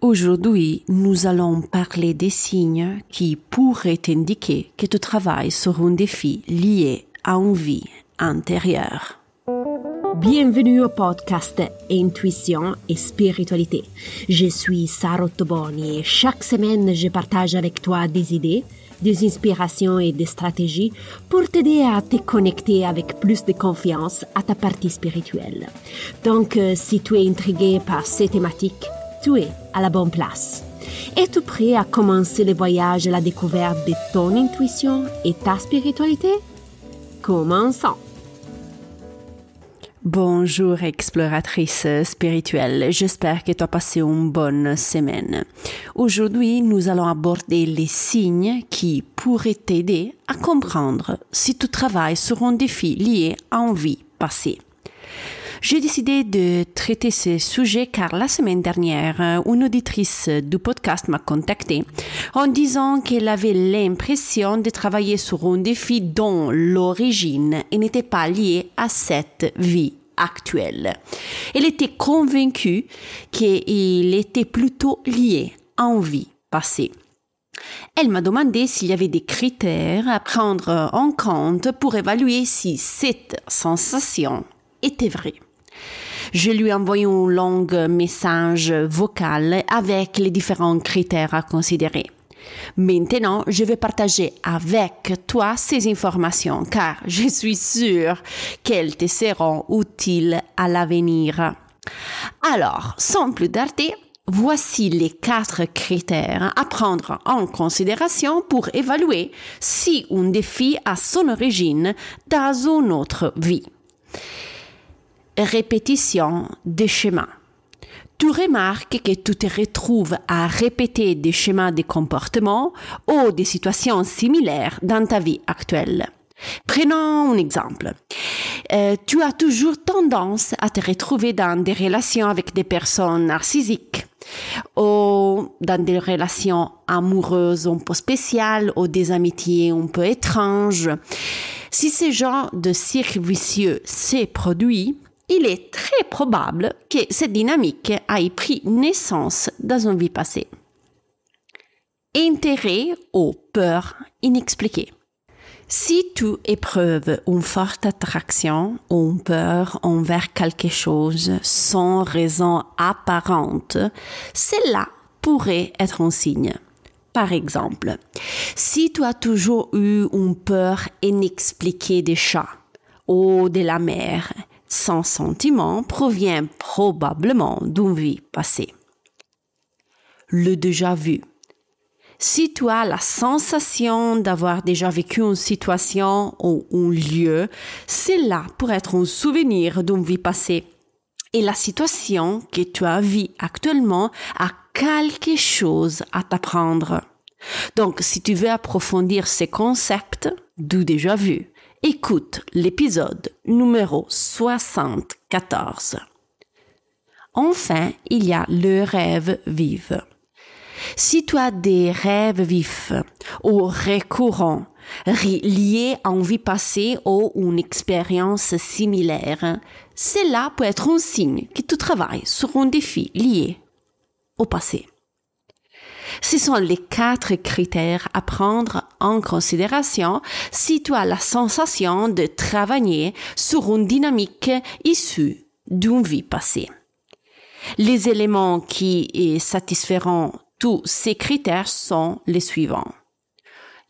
Aujourd'hui, nous allons parler des signes qui pourraient indiquer que tu travailles sur un défi lié à une vie intérieure. Bienvenue au podcast Intuition et Spiritualité. Je suis Sarah Toboni et chaque semaine je partage avec toi des idées, des inspirations et des stratégies pour t'aider à te connecter avec plus de confiance à ta partie spirituelle. Donc, euh, si tu es intrigué par ces thématiques, tu es à la bonne place. Es-tu prêt à commencer le voyage à la découverte de ton intuition et ta spiritualité? Commençons. Bonjour exploratrice spirituelle, j'espère que tu as passé une bonne semaine. Aujourd'hui, nous allons aborder les signes qui pourraient t'aider à comprendre si tu travailles sur un défi lié à une vie passée. J'ai décidé de traiter ce sujet car la semaine dernière, une auditrice du podcast m'a contacté en disant qu'elle avait l'impression de travailler sur un défi dont l'origine n'était pas liée à cette vie actuelle. Elle était convaincue qu'il était plutôt lié à une vie passée. Elle m'a demandé s'il y avait des critères à prendre en compte pour évaluer si cette sensation était vraie. Je lui ai envoyé un long message vocal avec les différents critères à considérer. Maintenant, je vais partager avec toi ces informations car je suis sûre qu'elles te seront utiles à l'avenir. Alors, sans plus tarder, voici les quatre critères à prendre en considération pour évaluer si un défi a son origine dans une autre vie répétition des schémas. Tu remarques que tu te retrouves à répéter des schémas de comportement ou des situations similaires dans ta vie actuelle. Prenons un exemple. Euh, tu as toujours tendance à te retrouver dans des relations avec des personnes narcissiques ou dans des relations amoureuses un peu spéciales ou des amitiés un peu étranges. Si ce genre de cercle vicieux s'est produit, il est très probable que cette dynamique ait pris naissance dans une vie passée. Intérêt ou peur inexpliquée. Si tu éprouves une forte attraction ou une peur envers quelque chose sans raison apparente, cela pourrait être un signe. Par exemple, si tu as toujours eu une peur inexpliquée des chats ou de la mer, son sentiment provient probablement d'une vie passée. Le déjà vu. Si tu as la sensation d'avoir déjà vécu une situation ou un lieu, cela pourrait être un souvenir d'une vie passée. Et la situation que tu as vue actuellement a quelque chose à t'apprendre. Donc, si tu veux approfondir ces concepts du déjà vu, Écoute l'épisode numéro 74. Enfin, il y a le rêve vif. Si tu as des rêves vifs ou récurrents liés à une vie passée ou une expérience similaire, cela peut être un signe que tu travailles sur un défi lié au passé. Ce sont les quatre critères à prendre en considération si tu as la sensation de travailler sur une dynamique issue d'une vie passée. Les éléments qui satisferont tous ces critères sont les suivants.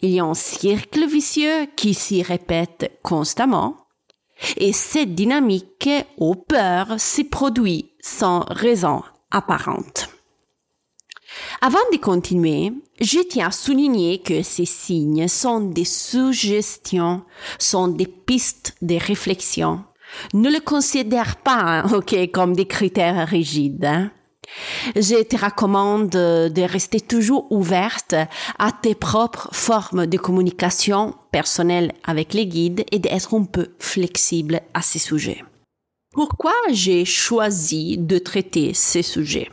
Il y a un cercle vicieux qui s'y répète constamment et cette dynamique ou peur se produit sans raison apparente. Avant de continuer, je tiens à souligner que ces signes sont des suggestions, sont des pistes de réflexion. Ne le considère pas, ok, comme des critères rigides. Hein. Je te recommande de rester toujours ouverte à tes propres formes de communication personnelle avec les guides et d'être un peu flexible à ces sujets. Pourquoi j'ai choisi de traiter ces sujets?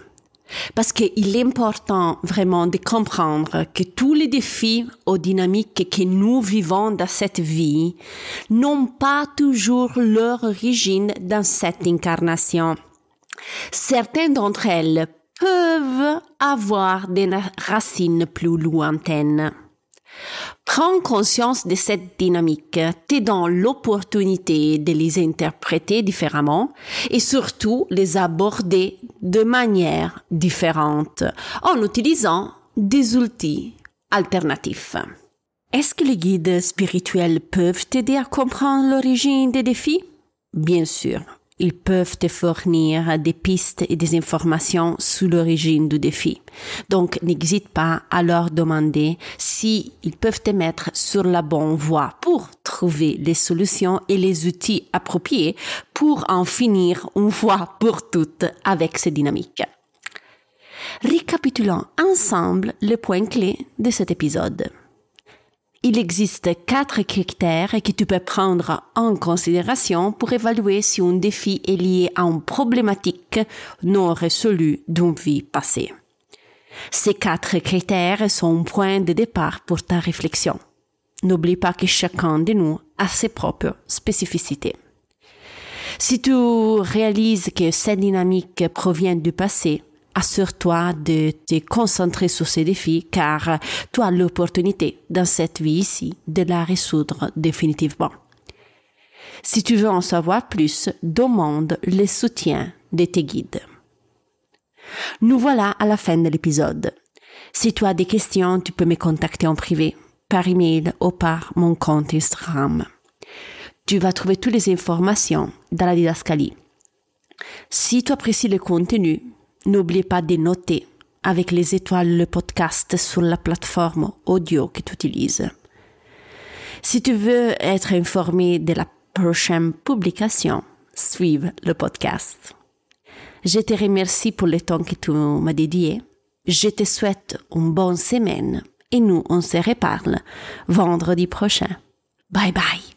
Parce qu'il est important vraiment de comprendre que tous les défis aux dynamiques que nous vivons dans cette vie n'ont pas toujours leur origine dans cette incarnation. Certaines d'entre elles peuvent avoir des racines plus lointaines. Prends conscience de cette dynamique, donne l'opportunité de les interpréter différemment et surtout les aborder de manière différente en utilisant des outils alternatifs. Est-ce que les guides spirituels peuvent t'aider à comprendre l'origine des défis? Bien sûr. Ils peuvent te fournir des pistes et des informations sur l'origine du défi. Donc, n'hésite pas à leur demander si ils peuvent te mettre sur la bonne voie pour trouver les solutions et les outils appropriés pour en finir une fois pour toutes avec ces dynamiques. Récapitulons ensemble les points clés de cet épisode il existe quatre critères que tu peux prendre en considération pour évaluer si un défi est lié à une problématique non résolue d'une vie passée. Ces quatre critères sont un point de départ pour ta réflexion. N'oublie pas que chacun de nous a ses propres spécificités. Si tu réalises que cette dynamique provient du passé, assure-toi de te concentrer sur ces défis car tu as l'opportunité dans cette vie ici de la résoudre définitivement. Si tu veux en savoir plus, demande le soutien de tes guides. Nous voilà à la fin de l'épisode. Si tu as des questions, tu peux me contacter en privé, par email ou par mon compte Instagram. Tu vas trouver toutes les informations dans la didascalie. Si tu apprécies le contenu, N'oublie pas de noter avec les étoiles le podcast sur la plateforme audio que tu utilises. Si tu veux être informé de la prochaine publication, suive le podcast. Je te remercie pour le temps que tu m'as dédié. Je te souhaite une bonne semaine et nous on se reparle vendredi prochain. Bye bye.